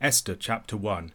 Esther chapter 1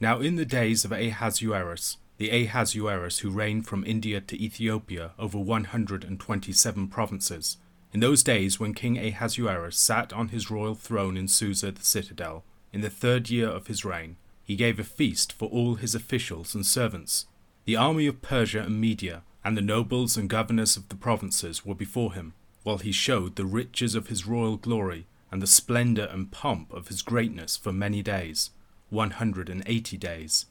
Now in the days of Ahasuerus, the Ahasuerus who reigned from India to Ethiopia over 127 provinces, in those days when King Ahasuerus sat on his royal throne in Susa the citadel, in the third year of his reign, he gave a feast for all his officials and servants. The army of Persia and Media, and the nobles and governors of the provinces were before him, while he showed the riches of his royal glory and the splendour and pomp of his greatness for many days, one hundred and eighty days.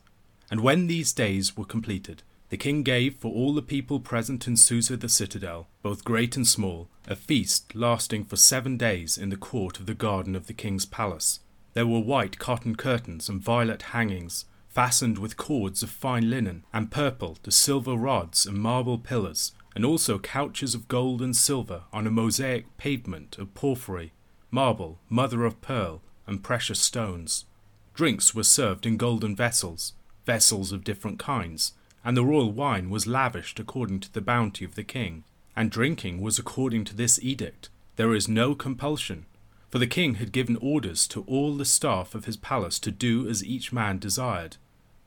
And when these days were completed, the king gave for all the people present in Susa the citadel, both great and small, a feast lasting for seven days in the court of the garden of the king's palace. There were white cotton curtains and violet hangings, fastened with cords of fine linen, and purple to silver rods and marble pillars, and also couches of gold and silver on a mosaic pavement of porphyry marble, mother of pearl, and precious stones. Drinks were served in golden vessels, vessels of different kinds, and the royal wine was lavished according to the bounty of the king. And drinking was according to this edict. There is no compulsion, for the king had given orders to all the staff of his palace to do as each man desired.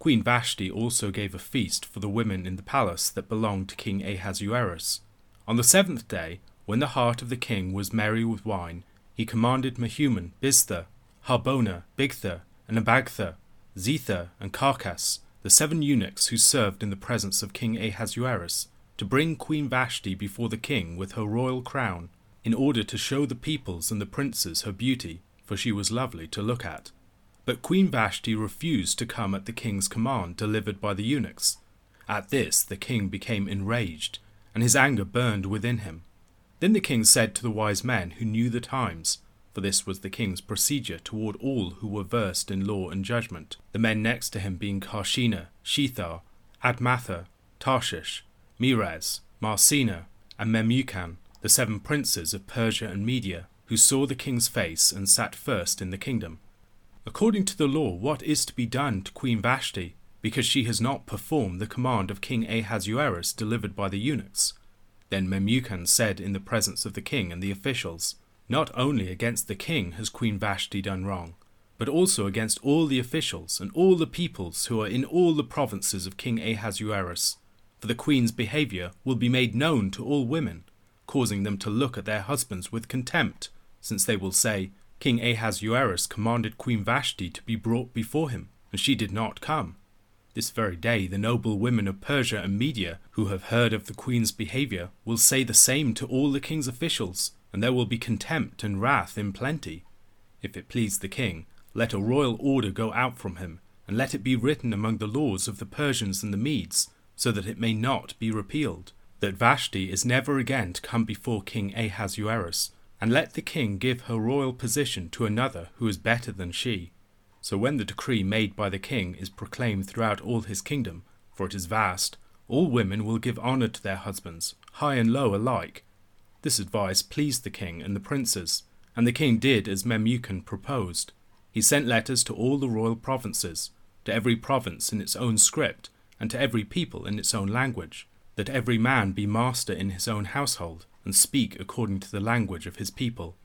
Queen Vashti also gave a feast for the women in the palace that belonged to King Ahasuerus. On the seventh day, when the heart of the king was merry with wine, he commanded Mehuman, Biztha, Harbona, Bigtha, and Abagtha, Zethar, and Carkas, the seven eunuchs who served in the presence of King Ahasuerus, to bring Queen Vashti before the king with her royal crown, in order to show the peoples and the princes her beauty, for she was lovely to look at. But Queen Vashti refused to come at the king's command delivered by the eunuchs. At this the king became enraged, and his anger burned within him. Then the king said to the wise men who knew the times, for this was the king's procedure toward all who were versed in law and judgment, the men next to him being Carshena, Shethar, Admatha, Tarshish, Meres, Marsena, and Memucan, the seven princes of Persia and Media, who saw the king's face and sat first in the kingdom. According to the law, what is to be done to Queen Vashti, because she has not performed the command of King Ahasuerus delivered by the eunuchs? Then Memucan said in the presence of the king and the officials, Not only against the king has Queen Vashti done wrong, but also against all the officials and all the peoples who are in all the provinces of King Ahasuerus. For the queen's behaviour will be made known to all women, causing them to look at their husbands with contempt, since they will say, King Ahasuerus commanded Queen Vashti to be brought before him, and she did not come. This very day, the noble women of Persia and Media, who have heard of the queen's behaviour, will say the same to all the king's officials, and there will be contempt and wrath in plenty. If it please the king, let a royal order go out from him, and let it be written among the laws of the Persians and the Medes, so that it may not be repealed, that Vashti is never again to come before King Ahasuerus, and let the king give her royal position to another who is better than she so when the decree made by the king is proclaimed throughout all his kingdom, for it is vast, all women will give honour to their husbands, high and low alike. This advice pleased the king and the princes, and the king did as Memucan proposed. He sent letters to all the royal provinces, to every province in its own script, and to every people in its own language, that every man be master in his own household, and speak according to the language of his people.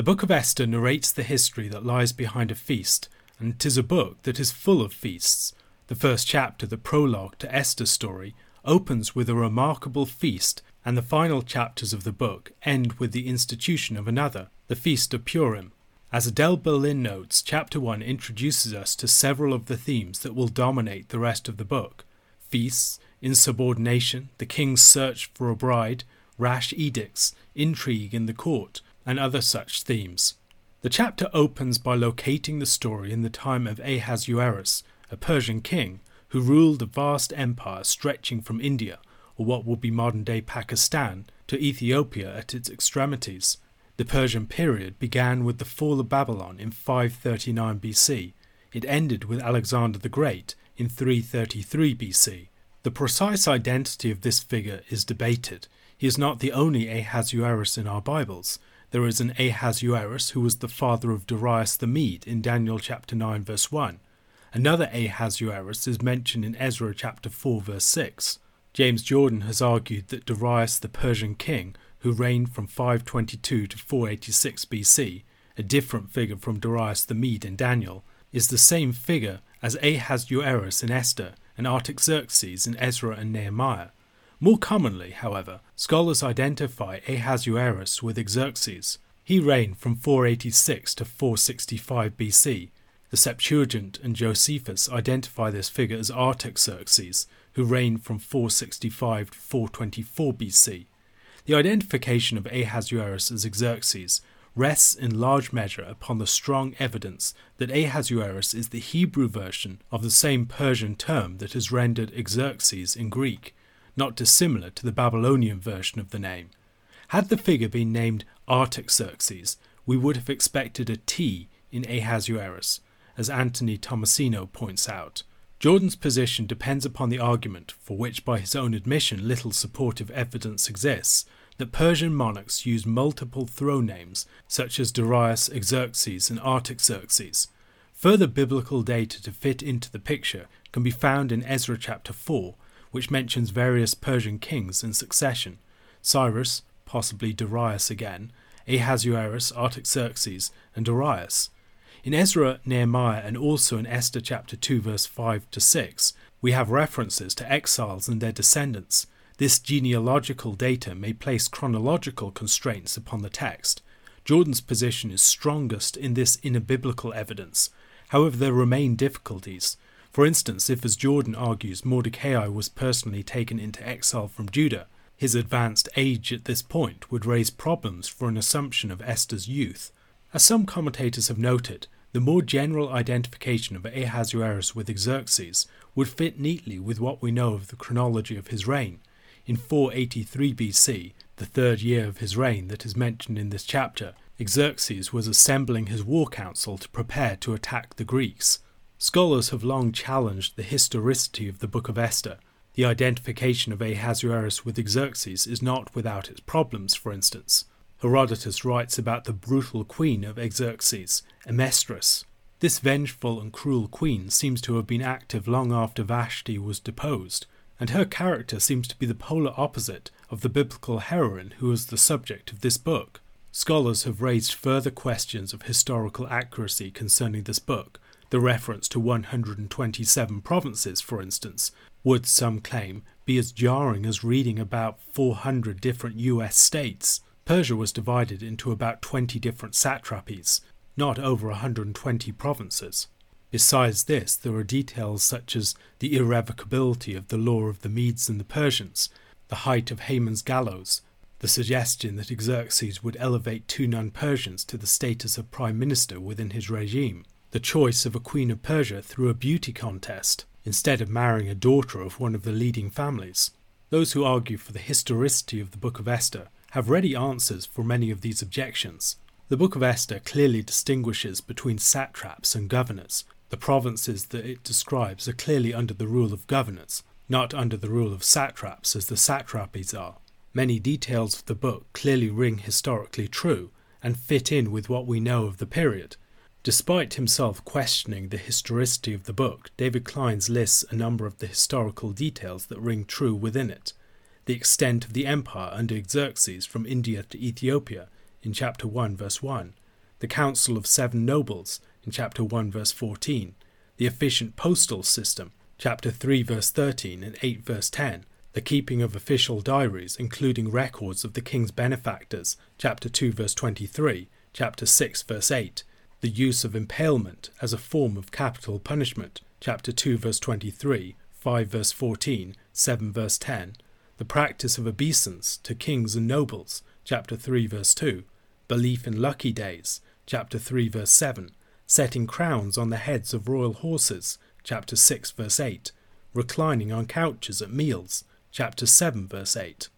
The Book of Esther narrates the history that lies behind a feast, and it is a book that is full of feasts. The first chapter, the prologue to Esther's story, opens with a remarkable feast, and the final chapters of the book end with the institution of another, the Feast of Purim. As Adele Berlin notes, chapter 1 introduces us to several of the themes that will dominate the rest of the book feasts, insubordination, the king's search for a bride, rash edicts, intrigue in the court, and other such themes. The chapter opens by locating the story in the time of Ahasuerus, a Persian king who ruled a vast empire stretching from India, or what would be modern day Pakistan, to Ethiopia at its extremities. The Persian period began with the fall of Babylon in 539 BC. It ended with Alexander the Great in 333 BC. The precise identity of this figure is debated. He is not the only Ahasuerus in our Bibles. There is an Ahasuerus who was the father of Darius the Mede in Daniel chapter 9 verse 1. Another Ahasuerus is mentioned in Ezra chapter 4 verse 6. James Jordan has argued that Darius the Persian king, who reigned from 522 to 486 BC, a different figure from Darius the Mede in Daniel, is the same figure as Ahasuerus in Esther and Artaxerxes in Ezra and Nehemiah. More commonly, however, scholars identify Ahasuerus with Xerxes. He reigned from 486 to 465 BC. The Septuagint and Josephus identify this figure as Artaxerxes, who reigned from 465 to 424 BC. The identification of Ahasuerus as Xerxes rests in large measure upon the strong evidence that Ahasuerus is the Hebrew version of the same Persian term that is rendered Xerxes in Greek, not dissimilar to the Babylonian version of the name. Had the figure been named Artaxerxes, we would have expected a T in Ahasuerus, as Anthony Tomasino points out. Jordan's position depends upon the argument, for which by his own admission little supportive evidence exists, that Persian monarchs used multiple throne names, such as Darius, Xerxes, and Artaxerxes. Further biblical data to fit into the picture can be found in Ezra chapter 4, which mentions various Persian kings in succession Cyrus, possibly Darius again, Ahasuerus, Artaxerxes, and Darius. In Ezra, Nehemiah, and also in Esther chapter 2, verse 5 to 6, we have references to exiles and their descendants. This genealogical data may place chronological constraints upon the text. Jordan's position is strongest in this inner biblical evidence. However, there remain difficulties. For instance, if, as Jordan argues, Mordecai was personally taken into exile from Judah, his advanced age at this point would raise problems for an assumption of Esther's youth. As some commentators have noted, the more general identification of Ahasuerus with Xerxes would fit neatly with what we know of the chronology of his reign. In 483 BC, the third year of his reign that is mentioned in this chapter, Xerxes was assembling his war council to prepare to attack the Greeks. Scholars have long challenged the historicity of the Book of Esther. The identification of Ahasuerus with Xerxes is not without its problems, for instance. Herodotus writes about the brutal queen of Xerxes, Amestris. This vengeful and cruel queen seems to have been active long after Vashti was deposed, and her character seems to be the polar opposite of the biblical heroine who is the subject of this book. Scholars have raised further questions of historical accuracy concerning this book. The reference to 127 provinces, for instance, would, some claim, be as jarring as reading about 400 different US states. Persia was divided into about 20 different satrapies, not over 120 provinces. Besides this, there are details such as the irrevocability of the law of the Medes and the Persians, the height of Haman's gallows, the suggestion that Xerxes would elevate two non Persians to the status of prime minister within his regime, the choice of a queen of Persia through a beauty contest, instead of marrying a daughter of one of the leading families. Those who argue for the historicity of the Book of Esther have ready answers for many of these objections. The Book of Esther clearly distinguishes between satraps and governors. The provinces that it describes are clearly under the rule of governors, not under the rule of satraps as the satrapies are. Many details of the book clearly ring historically true and fit in with what we know of the period. Despite himself questioning the historicity of the book, David Clines lists a number of the historical details that ring true within it. The extent of the empire under Xerxes from India to Ethiopia in chapter 1 verse 1, the council of seven nobles in chapter 1 verse 14, the efficient postal system chapter 3 verse 13 and 8 verse 10, the keeping of official diaries including records of the king's benefactors chapter 2 verse 23, chapter 6 verse 8, the use of impalement as a form of capital punishment. Chapter 2 verse 23, 5 verse 14, 7 verse 10, the practice of obeisance to kings and nobles, chapter 3, verse 2, belief in lucky days, chapter 3, verse 7, setting crowns on the heads of royal horses, chapter 6, verse 8, reclining on couches at meals, chapter 7, verse 8.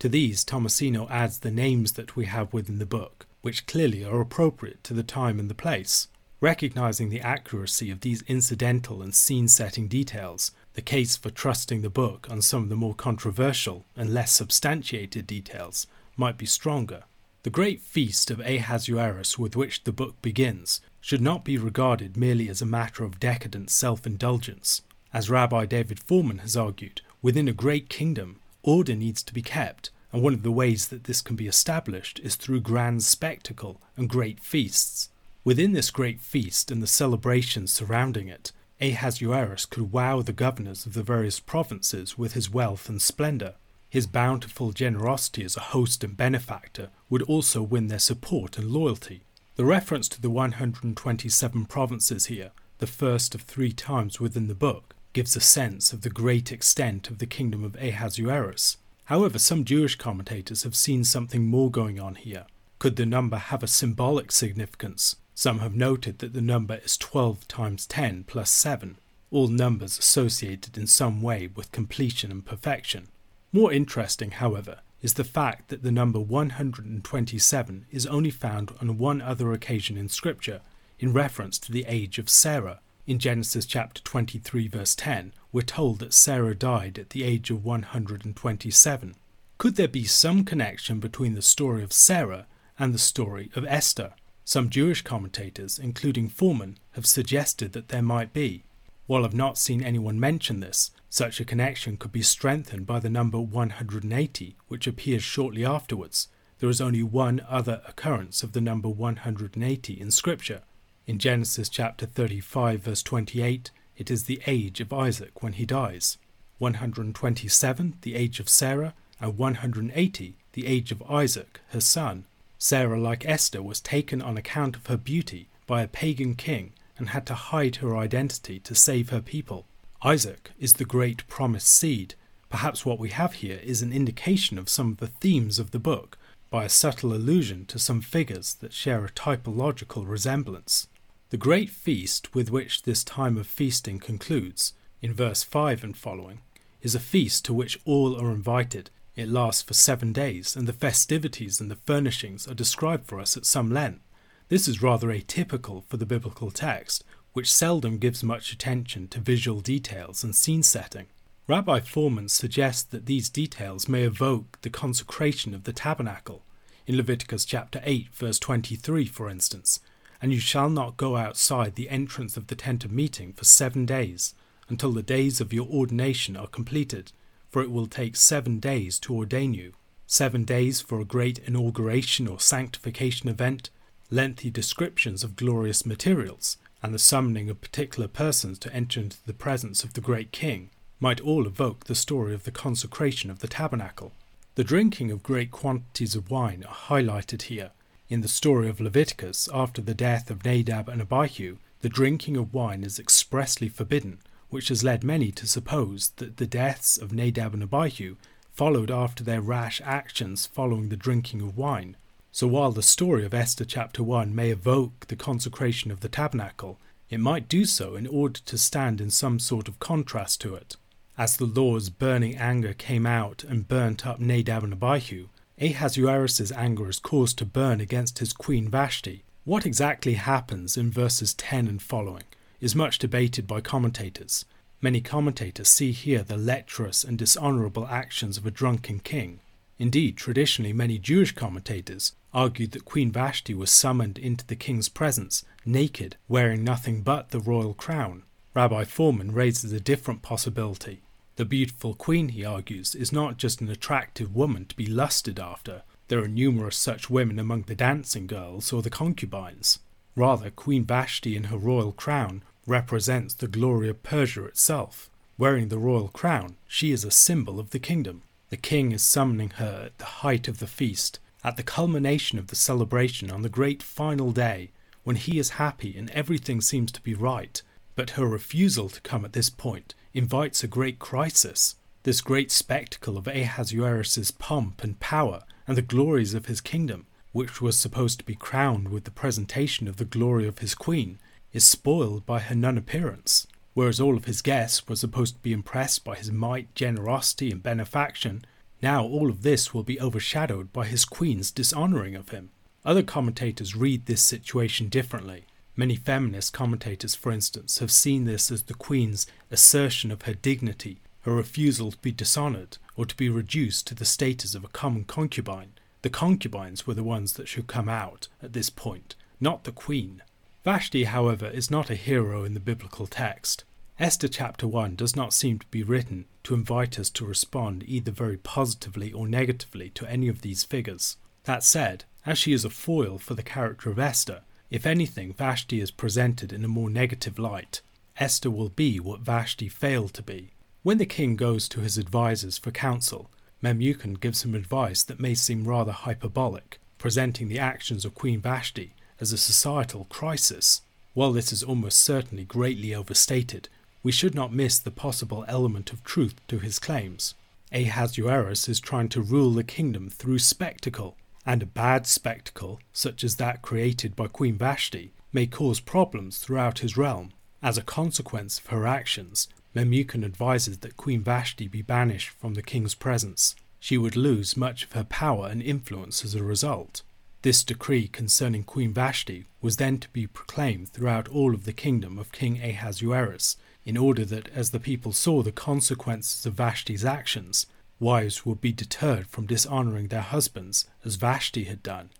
To these, Tomasino adds the names that we have within the book, which clearly are appropriate to the time and the place. Recognizing the accuracy of these incidental and scene setting details, the case for trusting the book on some of the more controversial and less substantiated details might be stronger. The great feast of Ahasuerus with which the book begins should not be regarded merely as a matter of decadent self indulgence. As Rabbi David Fohrman has argued, within a great kingdom, order needs to be kept, and one of the ways that this can be established is through grand spectacle and great feasts. Within this great feast and the celebrations surrounding it, Ahasuerus could wow the governors of the various provinces with his wealth and splendour. His bountiful generosity as a host and benefactor would also win their support and loyalty. The reference to the 127 provinces here, the first of three times within the book, gives a sense of the great extent of the kingdom of Ahasuerus. However, some Jewish commentators have seen something more going on here. Could the number have a symbolic significance? Some have noted that the number is 12 times 10 plus 7, all numbers associated in some way with completion and perfection. More interesting, however, is the fact that the number 127 is only found on one other occasion in Scripture, in reference to the age of Sarah. In Genesis chapter 23, verse 10, we're told that Sarah died at the age of 127. Could there be some connection between the story of Sarah and the story of Esther? Some Jewish commentators, including Fohrman, have suggested that there might be. While I've not seen anyone mention this, such a connection could be strengthened by the number 180, which appears shortly afterwards. There is only one other occurrence of the number 180 in Scripture. In Genesis chapter 35, verse 28, it is the age of Isaac when he dies. 127, the age of Sarah, and 180, the age of Isaac, her son. Sarah, like Esther, was taken on account of her beauty by a pagan king and had to hide her identity to save her people. Isaac is the great promised seed. Perhaps what we have here is an indication of some of the themes of the book by a subtle allusion to some figures that share a typological resemblance. The great feast with which this time of feasting concludes, in verse 5 and following, is a feast to which all are invited. It lasts for seven days, and the festivities and the furnishings are described for us at some length. This is rather atypical for the biblical text, which seldom gives much attention to visual details and scene setting. Rabbi Fohrman suggests that these details may evoke the consecration of the tabernacle, in Leviticus chapter 8, verse 23, for instance, and you shall not go outside the entrance of the tent of meeting for seven days, until the days of your ordination are completed, for it will take seven days to ordain you. Seven days for a great inauguration or sanctification event, lengthy descriptions of glorious materials, and the summoning of particular persons to enter into the presence of the great king might all evoke the story of the consecration of the tabernacle. The drinking of great quantities of wine are highlighted here. In the story of Leviticus, after the death of Nadab and Abihu, the drinking of wine is expressly forbidden, which has led many to suppose that the deaths of Nadab and Abihu followed after their rash actions following the drinking of wine. So while the story of Esther chapter 1 may evoke the consecration of the tabernacle, it might do so in order to stand in some sort of contrast to it. As the Lord's burning anger came out and burnt up Nadab and Abihu, Ahasuerus' anger is caused to burn against his queen Vashti. What exactly happens in verses 10 and following is much debated by commentators. Many commentators see here the lecherous and dishonourable actions of a drunken king. Indeed, traditionally, many Jewish commentators argued that Queen Vashti was summoned into the king's presence, naked, wearing nothing but the royal crown. Rabbi Fohrman raises a different possibility. The beautiful queen, he argues, is not just an attractive woman to be lusted after. There are numerous such women among the dancing girls or the concubines. Rather, Queen Vashti in her royal crown represents the glory of Persia itself. Wearing the royal crown, she is a symbol of the kingdom. The king is summoning her at the height of the feast, at the culmination of the celebration on the great final day, when he is happy and everything seems to be right. But her refusal to come at this point invites a great crisis. This great spectacle of Ahasuerus' pomp and power and the glories of his kingdom, which was supposed to be crowned with the presentation of the glory of his queen, is spoiled by her non appearance. Whereas all of his guests were supposed to be impressed by his might, generosity, and benefaction, now all of this will be overshadowed by his queen's dishonouring of him. Other commentators read this situation differently. Many feminist commentators, for instance, have seen this as the queen's assertion of her dignity, her refusal to be dishonoured or to be reduced to the status of a common concubine. The concubines were the ones that should come out at this point, not the queen. Vashti, however, is not a hero in the biblical text. Esther chapter 1 does not seem to be written to invite us to respond either very positively or negatively to any of these figures. That said, as she is a foil for the character of Esther, if anything, Vashti is presented in a more negative light. Esther will be what Vashti failed to be. When the king goes to his advisers for counsel, Memucan gives him advice that may seem rather hyperbolic, presenting the actions of Queen Vashti as a societal crisis. While this is almost certainly greatly overstated, we should not miss the possible element of truth to his claims. Ahasuerus is trying to rule the kingdom through spectacle, and a bad spectacle, such as that created by Queen Vashti, may cause problems throughout his realm. As a consequence of her actions, Memucan advises that Queen Vashti be banished from the king's presence. She would lose much of her power and influence as a result. This decree concerning Queen Vashti was then to be proclaimed throughout all of the kingdom of King Ahasuerus, in order that as the people saw the consequences of Vashti's actions, wives would be deterred from dishonouring their husbands as Vashti had done.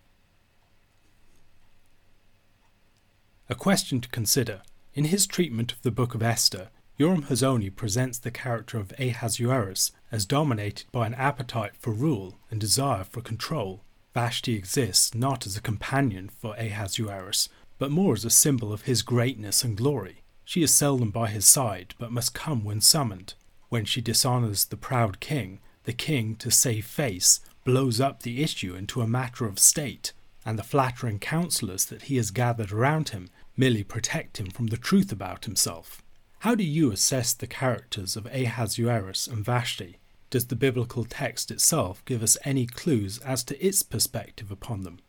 A question to consider. In his treatment of the Book of Esther, Yoram Hazony presents the character of Ahasuerus as dominated by an appetite for rule and desire for control. Vashti exists not as a companion for Ahasuerus, but more as a symbol of his greatness and glory. She is seldom by his side, but must come when summoned. When she dishonours the proud king, the king, to save face, blows up the issue into a matter of state, and the flattering counsellors that he has gathered around him merely protect him from the truth about himself. How do you assess the characters of Ahasuerus and Vashti? Does the biblical text itself give us any clues as to its perspective upon them?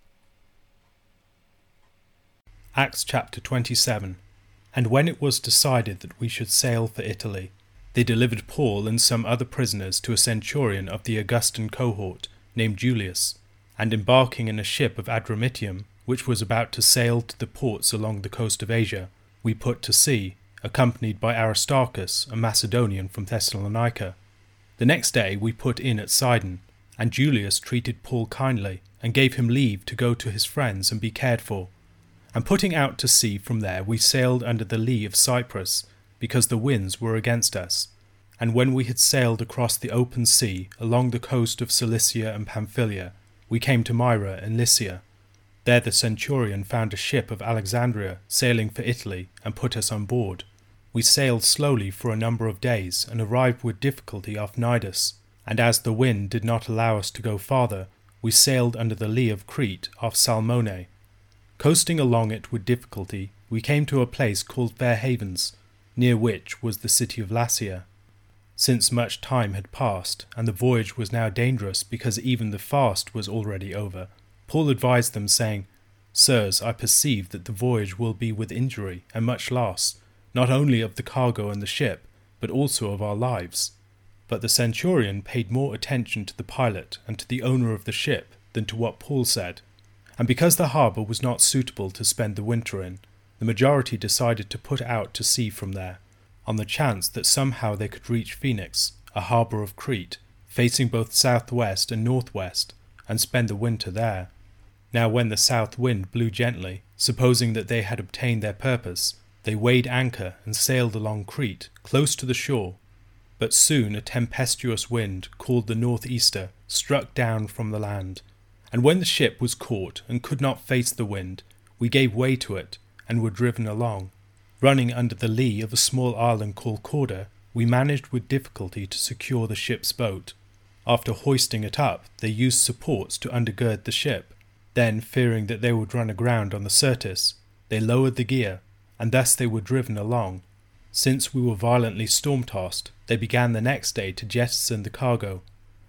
Acts chapter 27 and when it was decided that we should sail for Italy, they delivered Paul and some other prisoners to a centurion of the Augustan cohort named Julius, and embarking in a ship of Adramyttium, which was about to sail to the ports along the coast of Asia, we put to sea, accompanied by Aristarchus, a Macedonian from Thessalonica. The next day we put in at Sidon, and Julius treated Paul kindly, and gave him leave to go to his friends and be cared for and putting out to sea from there we sailed under the lee of Cyprus, because the winds were against us. And when we had sailed across the open sea along the coast of Cilicia and Pamphylia, we came to Myra in Lycia. There the centurion found a ship of Alexandria sailing for Italy, and put us on board. We sailed slowly for a number of days, and arrived with difficulty off Cnidus. And as the wind did not allow us to go farther, we sailed under the lee of Crete off Salmone, Coasting along it with difficulty, we came to a place called Fair Havens, near which was the city of Lasea. Since much time had passed, and the voyage was now dangerous because even the fast was already over, Paul advised them, saying, Sirs, I perceive that the voyage will be with injury and much loss, not only of the cargo and the ship, but also of our lives. But the centurion paid more attention to the pilot and to the owner of the ship than to what Paul said and because the harbour was not suitable to spend the winter in, the majority decided to put out to sea from there, on the chance that somehow they could reach Phoenix, a harbour of Crete, facing both southwest and northwest, and spend the winter there. Now, when the south wind blew gently, supposing that they had obtained their purpose, they weighed anchor and sailed along Crete, close to the shore. But soon a tempestuous wind, called the northeaster, struck down from the land, and when the ship was caught and could not face the wind, we gave way to it and were driven along. Running under the lee of a small island called Cauda, we managed with difficulty to secure the ship's boat. After hoisting it up, they used supports to undergird the ship. Then, fearing that they would run aground on the Syrtis, they lowered the gear, and thus they were driven along. Since we were violently storm tossed, they began the next day to jettison the cargo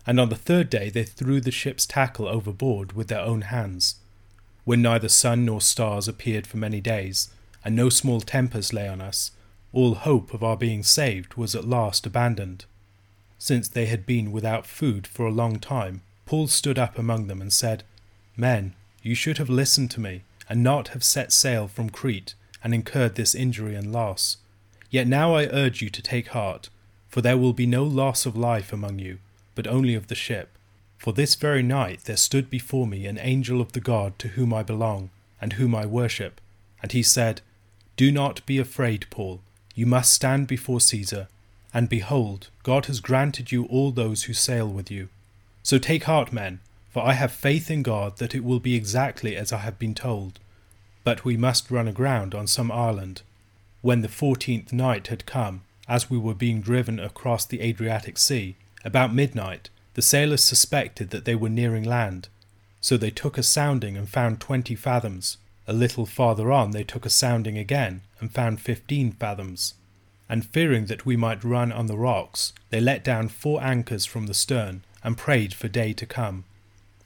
and on the third day they threw the ship's tackle overboard with their own hands. When neither sun nor stars appeared for many days, and no small tempest lay on us, all hope of our being saved was at last abandoned. Since they had been without food for a long time, Paul stood up among them and said, Men, you should have listened to me, and not have set sail from Crete, and incurred this injury and loss. Yet now I urge you to take heart, for there will be no loss of life among you but only of the ship. For this very night there stood before me an angel of the God to whom I belong, and whom I worship. And he said, Do not be afraid, Paul. You must stand before Caesar, and behold, God has granted you all those who sail with you. So take heart, men, for I have faith in God that it will be exactly as I have been told. But we must run aground on some island. When the fourteenth night had come, as we were being driven across the Adriatic Sea, about midnight, the sailors suspected that they were nearing land. So they took a sounding and found twenty fathoms. A little farther on, they took a sounding again and found fifteen fathoms. And fearing that we might run on the rocks, they let down four anchors from the stern and prayed for day to come.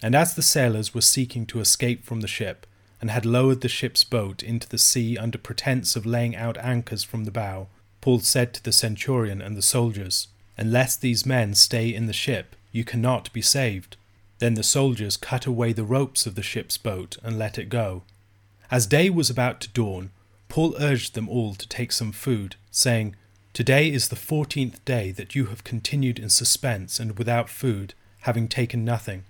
And as the sailors were seeking to escape from the ship, and had lowered the ship's boat into the sea under pretence of laying out anchors from the bow, Paul said to the centurion and the soldiers, Unless these men stay in the ship, you cannot be saved. Then the soldiers cut away the ropes of the ship's boat and let it go. As day was about to dawn, Paul urged them all to take some food, saying, Today is the fourteenth day that you have continued in suspense and without food, having taken nothing.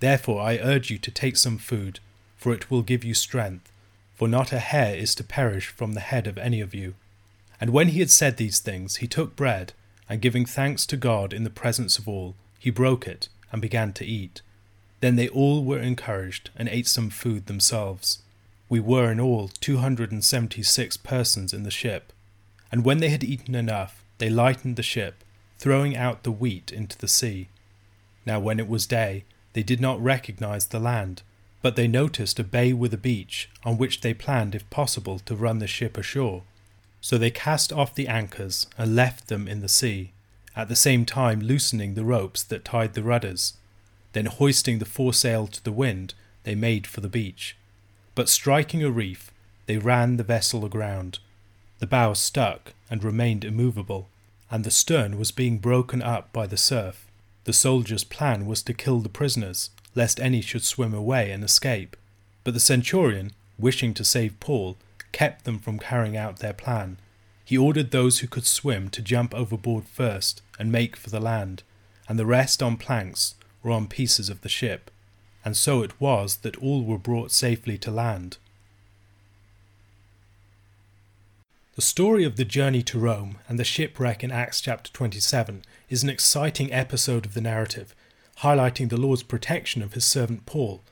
Therefore I urge you to take some food, for it will give you strength. For not a hair is to perish from the head of any of you. And when he had said these things, he took bread, and giving thanks to God in the presence of all, he broke it and began to eat. Then they all were encouraged and ate some food themselves. We were in all two hundred and seventy six persons in the ship. And when they had eaten enough, they lightened the ship, throwing out the wheat into the sea. Now when it was day, they did not recognize the land, but they noticed a bay with a beach, on which they planned, if possible, to run the ship ashore. So they cast off the anchors and left them in the sea, at the same time loosening the ropes that tied the rudders. Then hoisting the foresail to the wind, they made for the beach. But striking a reef, they ran the vessel aground. The bow stuck and remained immovable, and the stern was being broken up by the surf. The soldiers' plan was to kill the prisoners, lest any should swim away and escape. But the centurion, wishing to save Paul, kept them from carrying out their plan. He ordered those who could swim to jump overboard first and make for the land, and the rest on planks or on pieces of the ship. And so it was that all were brought safely to land. The story of the journey to Rome and the shipwreck in Acts chapter 27 is an exciting episode of the narrative, highlighting the Lord's protection of his servant Paul.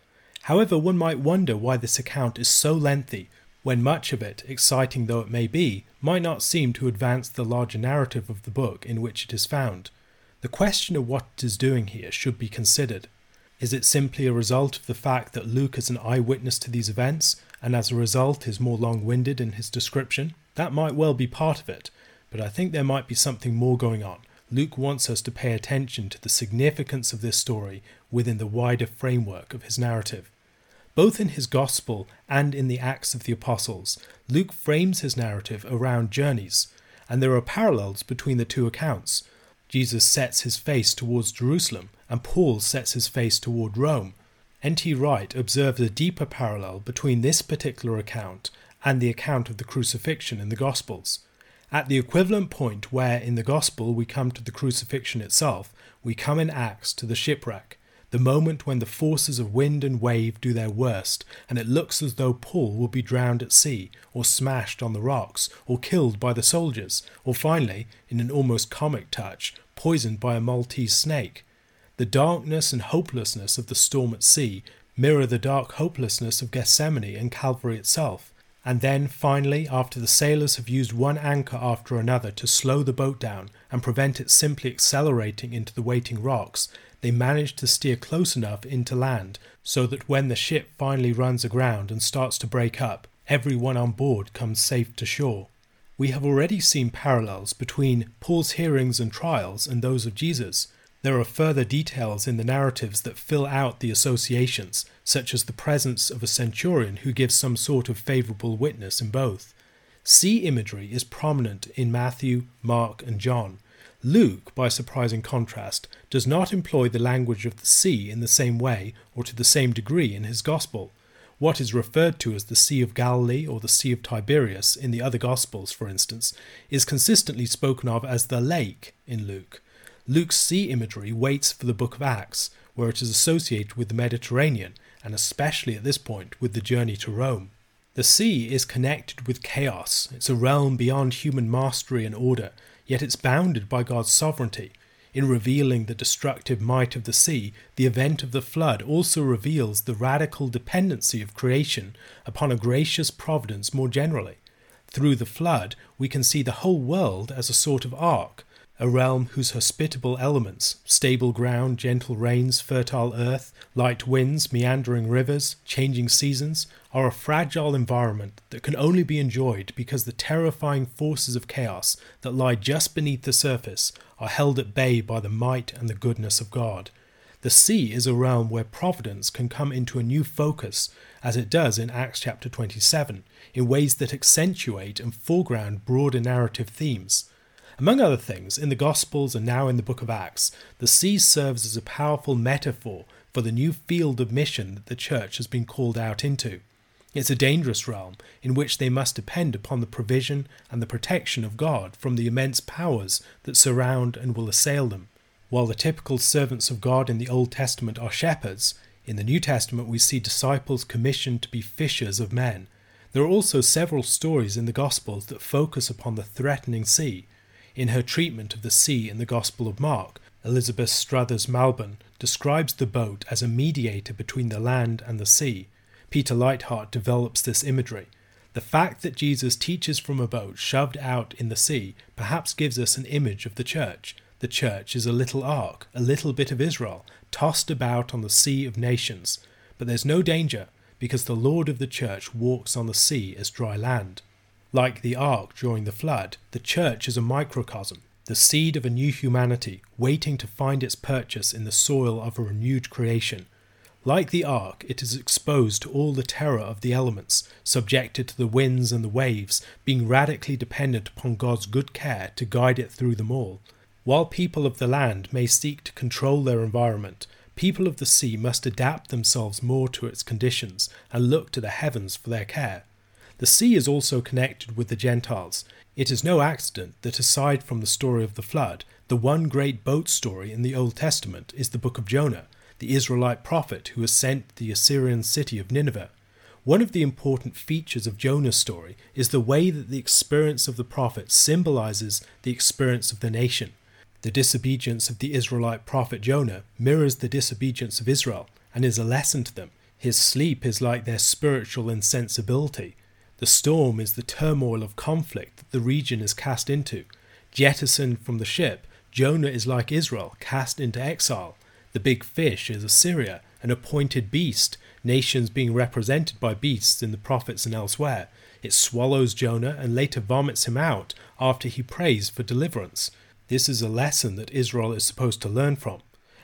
However, one might wonder why this account is so lengthy when much of it, exciting though it may be, might not seem to advance the larger narrative of the book in which it is found. The question of what it is doing here should be considered. Is it simply a result of the fact that Luke is an eyewitness to these events, and as a result is more long winded in his description? That might well be part of it, but I think there might be something more going on. Luke wants us to pay attention to the significance of this story within the wider framework of his narrative. Both in his Gospel and in the Acts of the Apostles, Luke frames his narrative around journeys, and there are parallels between the two accounts. Jesus sets his face towards Jerusalem, and Paul sets his face toward Rome. N.T. Wright observes a deeper parallel between this particular account and the account of the crucifixion in the Gospels. At the equivalent point where in the Gospel we come to the crucifixion itself, we come in Acts to the shipwreck the moment when the forces of wind and wave do their worst, and it looks as though Paul will be drowned at sea, or smashed on the rocks, or killed by the soldiers, or finally, in an almost comic touch, poisoned by a Maltese snake. The darkness and hopelessness of the storm at sea mirror the dark hopelessness of Gethsemane and Calvary itself. And then, finally, after the sailors have used one anchor after another to slow the boat down and prevent it simply accelerating into the waiting rocks, they manage to steer close enough into land so that when the ship finally runs aground and starts to break up, everyone on board comes safe to shore. We have already seen parallels between Paul's hearings and trials and those of Jesus. There are further details in the narratives that fill out the associations, such as the presence of a centurion who gives some sort of favourable witness in both. Sea imagery is prominent in Matthew, Mark, and John, Luke, by surprising contrast, does not employ the language of the sea in the same way or to the same degree in his Gospel. What is referred to as the Sea of Galilee or the Sea of Tiberias in the other Gospels, for instance, is consistently spoken of as the lake in Luke. Luke's sea imagery waits for the book of Acts, where it is associated with the Mediterranean, and especially at this point with the journey to Rome. The sea is connected with chaos. It's a realm beyond human mastery and order, yet it's bounded by God's sovereignty. In revealing the destructive might of the sea, the event of the flood also reveals the radical dependency of creation upon a gracious providence more generally. Through the flood, we can see the whole world as a sort of ark, a realm whose hospitable elements stable ground, gentle rains, fertile earth, light winds, meandering rivers, changing seasons are a fragile environment that can only be enjoyed because the terrifying forces of chaos that lie just beneath the surface are held at bay by the might and the goodness of God. The sea is a realm where providence can come into a new focus, as it does in Acts chapter 27, in ways that accentuate and foreground broader narrative themes. Among other things, in the Gospels and now in the book of Acts, the sea serves as a powerful metaphor for the new field of mission that the church has been called out into. It's a dangerous realm in which they must depend upon the provision and the protection of God from the immense powers that surround and will assail them. While the typical servants of God in the Old Testament are shepherds, in the New Testament we see disciples commissioned to be fishers of men. There are also several stories in the Gospels that focus upon the threatening sea, in her treatment of the sea in the Gospel of Mark, Elizabeth Struthers Malbon describes the boat as a mediator between the land and the sea. Peter Leithart develops this imagery. The fact that Jesus teaches from a boat shoved out in the sea perhaps gives us an image of the church. The church is a little ark, a little bit of Israel, tossed about on the sea of nations. But there's no danger, because the Lord of the church walks on the sea as dry land. Like the ark during the flood, the church is a microcosm, the seed of a new humanity waiting to find its purchase in the soil of a renewed creation. Like the ark, it is exposed to all the terror of the elements, subjected to the winds and the waves, being radically dependent upon God's good care to guide it through them all. While people of the land may seek to control their environment, people of the sea must adapt themselves more to its conditions and look to the heavens for their care. The sea is also connected with the Gentiles. It is no accident that aside from the story of the flood, the one great boat story in the Old Testament is the book of Jonah, the Israelite prophet who was sent to the Assyrian city of Nineveh. One of the important features of Jonah's story is the way that the experience of the prophet symbolizes the experience of the nation. The disobedience of the Israelite prophet Jonah mirrors the disobedience of Israel and is a lesson to them. His sleep is like their spiritual insensibility. The storm is the turmoil of conflict that the region is cast into. Jettisoned from the ship, Jonah is like Israel, cast into exile. The big fish is Assyria, an appointed beast, nations being represented by beasts in the prophets and elsewhere. It swallows Jonah and later vomits him out after he prays for deliverance. This is a lesson that Israel is supposed to learn from.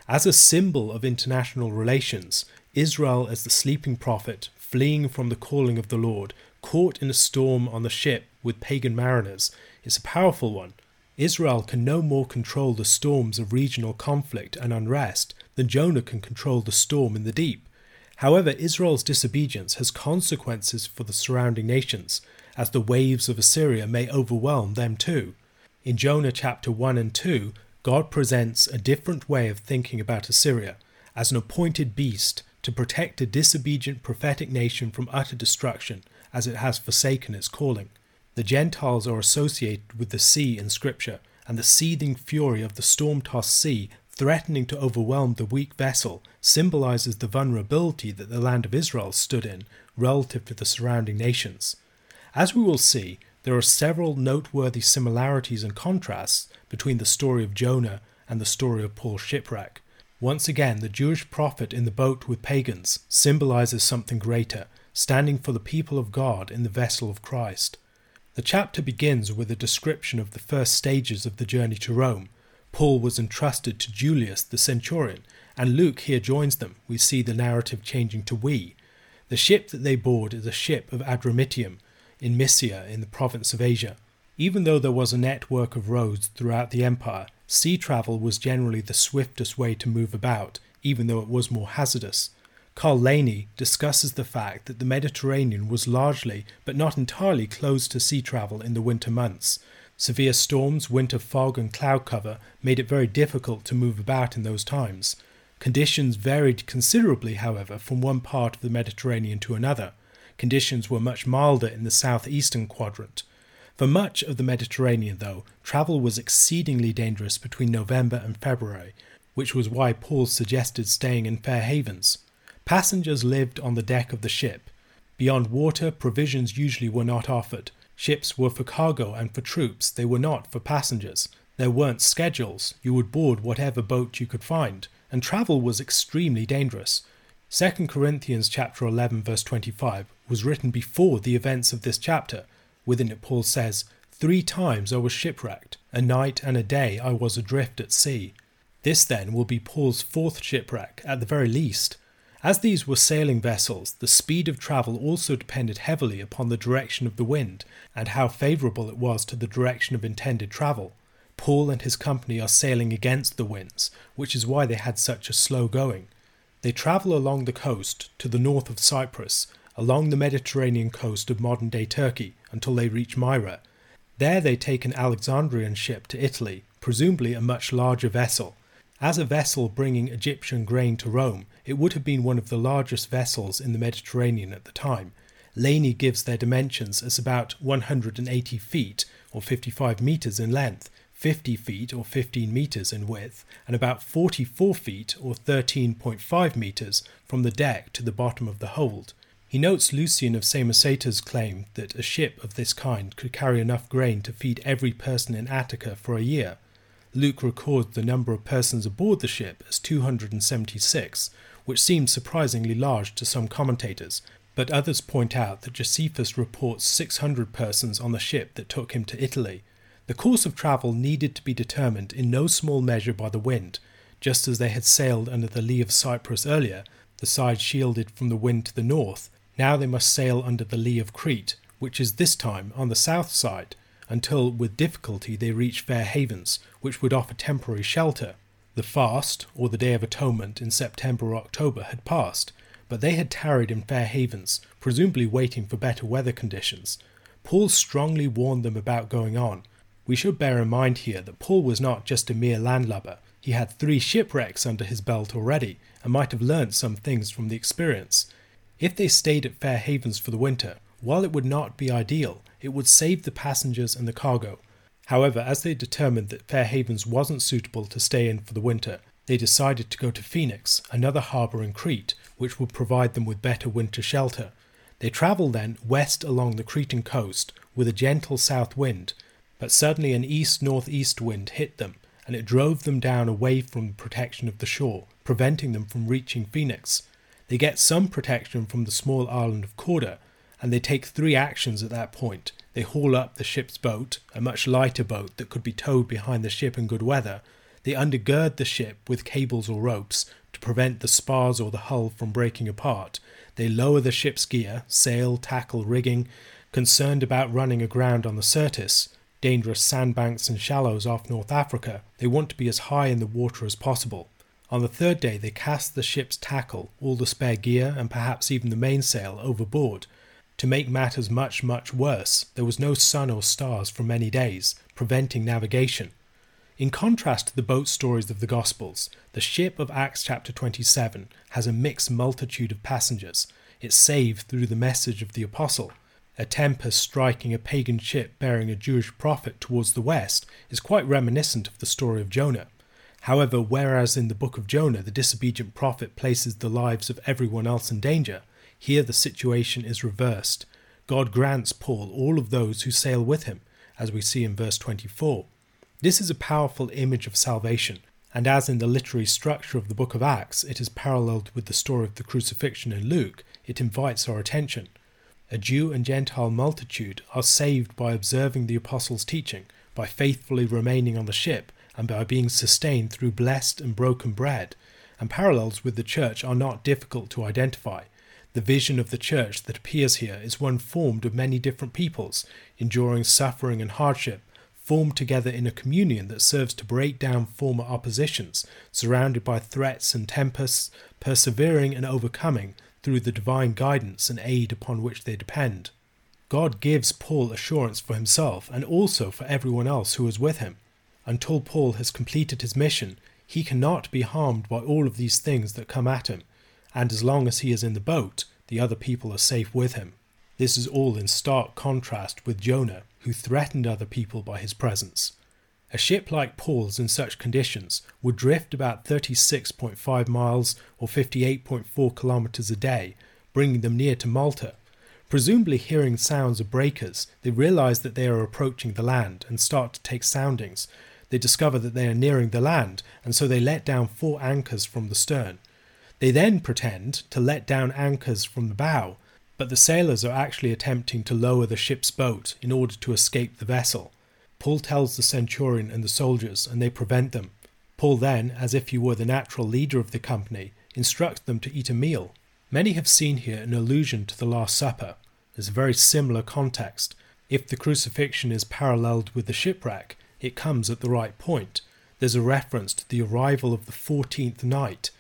As a symbol of international relations, Israel as the sleeping prophet, fleeing from the calling of the Lord, caught in a storm on the ship with pagan mariners, is a powerful one. Israel can no more control the storms of regional conflict and unrest than Jonah can control the storm in the deep. However, Israel's disobedience has consequences for the surrounding nations, as the waves of Assyria may overwhelm them too. In Jonah chapter 1 and 2, God presents a different way of thinking about Assyria as an appointed beast to protect a disobedient prophetic nation from utter destruction as it has forsaken its calling. The Gentiles are associated with the sea in Scripture, and the seething fury of the storm tossed sea threatening to overwhelm the weak vessel symbolizes the vulnerability that the land of Israel stood in relative to the surrounding nations. As we will see, there are several noteworthy similarities and contrasts between the story of Jonah and the story of Paul's shipwreck. Once again, the Jewish prophet in the boat with pagans symbolizes something greater, standing for the people of God in the vessel of Christ. The chapter begins with a description of the first stages of the journey to Rome. Paul was entrusted to Julius the centurion, and Luke here joins them. We see the narrative changing to we. The ship that they board is a ship of Adramyttium in Mysia in the province of Asia. Even though there was a network of roads throughout the empire, sea travel was generally the swiftest way to move about, even though it was more hazardous. Carl Laney discusses the fact that the Mediterranean was largely, but not entirely, closed to sea travel in the winter months. Severe storms, winter fog, and cloud cover made it very difficult to move about in those times. Conditions varied considerably, however, from one part of the Mediterranean to another. Conditions were much milder in the southeastern quadrant. For much of the Mediterranean, though, travel was exceedingly dangerous between November and February, which was why Paul suggested staying in fair havens. Passengers lived on the deck of the ship. Beyond water, provisions usually were not offered. Ships were for cargo and for troops, they were not for passengers. There weren't schedules, you would board whatever boat you could find, and travel was extremely dangerous. 2 Corinthians chapter 11 verse 25 was written before the events of this chapter. Within it Paul says, "Three times I was shipwrecked, a night and a day I was adrift at sea." This then will be Paul's fourth shipwreck at the very least. As these were sailing vessels, the speed of travel also depended heavily upon the direction of the wind and how favourable it was to the direction of intended travel. Paul and his company are sailing against the winds, which is why they had such a slow going. They travel along the coast to the north of Cyprus, along the Mediterranean coast of modern day Turkey, until they reach Myra. There they take an Alexandrian ship to Italy, presumably a much larger vessel. As a vessel bringing Egyptian grain to Rome, it would have been one of the largest vessels in the Mediterranean at the time. Laney gives their dimensions as about 180 feet or 55 metres in length, 50 feet or 15 meters in width, and about 44 feet or 13.5 meters from the deck to the bottom of the hold. He notes Lucian of Samosata's claim that a ship of this kind could carry enough grain to feed every person in Attica for a year. Luke records the number of persons aboard the ship as 276, which seems surprisingly large to some commentators, but others point out that Josephus reports 600 persons on the ship that took him to Italy, the course of travel needed to be determined in no small measure by the wind, just as they had sailed under the lee of Cyprus earlier, the side shielded from the wind to the north. Now they must sail under the lee of Crete, which is this time on the south side, until with difficulty they reached fair havens, which would offer temporary shelter. The fast, or the Day of Atonement, in September or October had passed, but they had tarried in fair havens, presumably waiting for better weather conditions. Paul strongly warned them about going on, we should bear in mind here that Paul was not just a mere landlubber. He had three shipwrecks under his belt already and might have learnt some things from the experience. If they stayed at Fair Havens for the winter, while it would not be ideal, it would save the passengers and the cargo. However, as they determined that Fair Havens wasn't suitable to stay in for the winter, they decided to go to Phoenix, another harbour in Crete, which would provide them with better winter shelter. They travelled then west along the Cretan coast with a gentle south wind but suddenly an east northeast wind hit them, and it drove them down away from the protection of the shore, preventing them from reaching Phoenix. They get some protection from the small island of Cauda, and they take three actions at that point. They haul up the ship's boat, a much lighter boat that could be towed behind the ship in good weather. They undergird the ship with cables or ropes to prevent the spars or the hull from breaking apart. They lower the ship's gear, sail, tackle, rigging, concerned about running aground on the Syrtis dangerous sandbanks and shallows off North Africa, they want to be as high in the water as possible. On the third day, they cast the ship's tackle, all the spare gear, and perhaps even the mainsail overboard. To make matters much, much worse, there was no sun or stars for many days, preventing navigation. In contrast to the boat stories of the Gospels, the ship of Acts chapter 27 has a mixed multitude of passengers. It's saved through the message of the apostle, a tempest striking a pagan ship bearing a Jewish prophet towards the west is quite reminiscent of the story of Jonah. However, whereas in the book of Jonah the disobedient prophet places the lives of everyone else in danger, here the situation is reversed. God grants Paul all of those who sail with him, as we see in verse 24. This is a powerful image of salvation, and as in the literary structure of the book of Acts it is paralleled with the story of the crucifixion in Luke, it invites our attention a Jew and Gentile multitude are saved by observing the apostles' teaching, by faithfully remaining on the ship, and by being sustained through blessed and broken bread. And parallels with the church are not difficult to identify. The vision of the church that appears here is one formed of many different peoples, enduring suffering and hardship, formed together in a communion that serves to break down former oppositions, surrounded by threats and tempests, persevering and overcoming through the divine guidance and aid upon which they depend. God gives Paul assurance for himself and also for everyone else who is with him. Until Paul has completed his mission, he cannot be harmed by all of these things that come at him, and as long as he is in the boat, the other people are safe with him. This is all in stark contrast with Jonah, who threatened other people by his presence. A ship like Paul's in such conditions would drift about 36.5 miles or 58.4 kilometers a day, bringing them near to Malta. Presumably hearing sounds of breakers, they realize that they are approaching the land and start to take soundings. They discover that they are nearing the land, and so they let down four anchors from the stern. They then pretend to let down anchors from the bow, but the sailors are actually attempting to lower the ship's boat in order to escape the vessel. Paul tells the centurion and the soldiers, and they prevent them. Paul then, as if he were the natural leader of the company, instructs them to eat a meal. Many have seen here an allusion to the Last Supper. There's a very similar context. If the crucifixion is paralleled with the shipwreck, it comes at the right point. There's a reference to the arrival of the fourteenth night,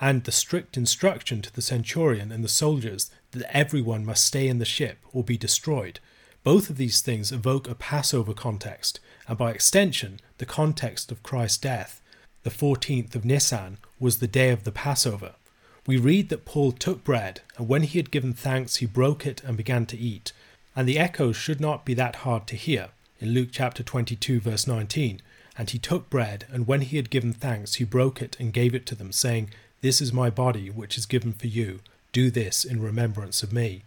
and the strict instruction to the centurion and the soldiers that everyone must stay in the ship or be destroyed. Both of these things evoke a Passover context, and by extension, the context of Christ's death. The 14th of Nisan was the day of the Passover. We read that Paul took bread, and when he had given thanks, he broke it and began to eat. And the echo should not be that hard to hear. In Luke chapter 22, verse 19, and he took bread, and when he had given thanks, he broke it and gave it to them, saying, This is my body, which is given for you. Do this in remembrance of me.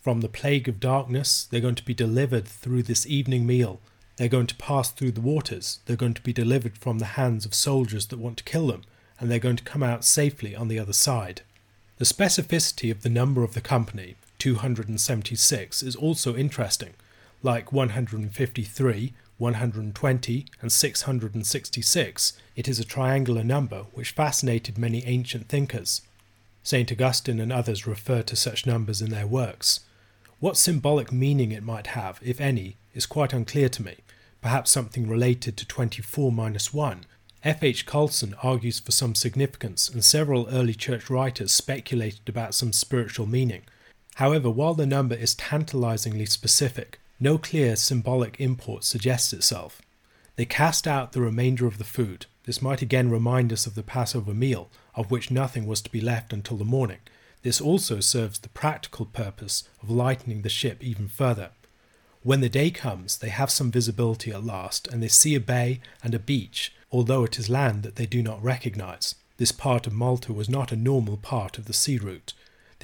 From the plague of darkness, they're going to be delivered through this evening meal. They're going to pass through the waters. They're going to be delivered from the hands of soldiers that want to kill them, and they're going to come out safely on the other side. The specificity of the number of the company, 276, is also interesting. Like 153, 120, and 666, it is a triangular number which fascinated many ancient thinkers. St. Augustine and others refer to such numbers in their works. What symbolic meaning it might have, if any, is quite unclear to me, perhaps something related to 24 minus 1. F. H. Colson argues for some significance, and several early church writers speculated about some spiritual meaning. However, while the number is tantalizingly specific, no clear symbolic import suggests itself. They cast out the remainder of the food. This might again remind us of the Passover meal, of which nothing was to be left until the morning. This also serves the practical purpose of lightening the ship even further. When the day comes, they have some visibility at last, and they see a bay and a beach, although it is land that they do not recognize. This part of Malta was not a normal part of the sea route.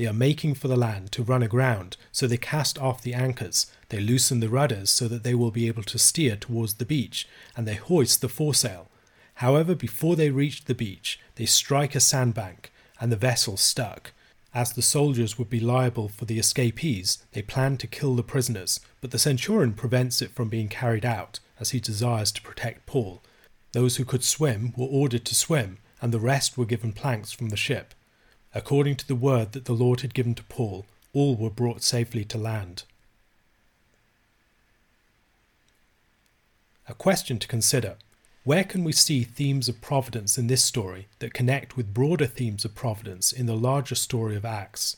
They are making for the land to run aground, so they cast off the anchors, they loosen the rudders so that they will be able to steer towards the beach, and they hoist the foresail. However, before they reach the beach, they strike a sandbank, and the vessel stuck. As the soldiers would be liable for the escapees, they plan to kill the prisoners, but the centurion prevents it from being carried out, as he desires to protect Paul. Those who could swim were ordered to swim, and the rest were given planks from the ship. According to the word that the Lord had given to Paul, all were brought safely to land. A question to consider. Where can we see themes of providence in this story that connect with broader themes of providence in the larger story of Acts?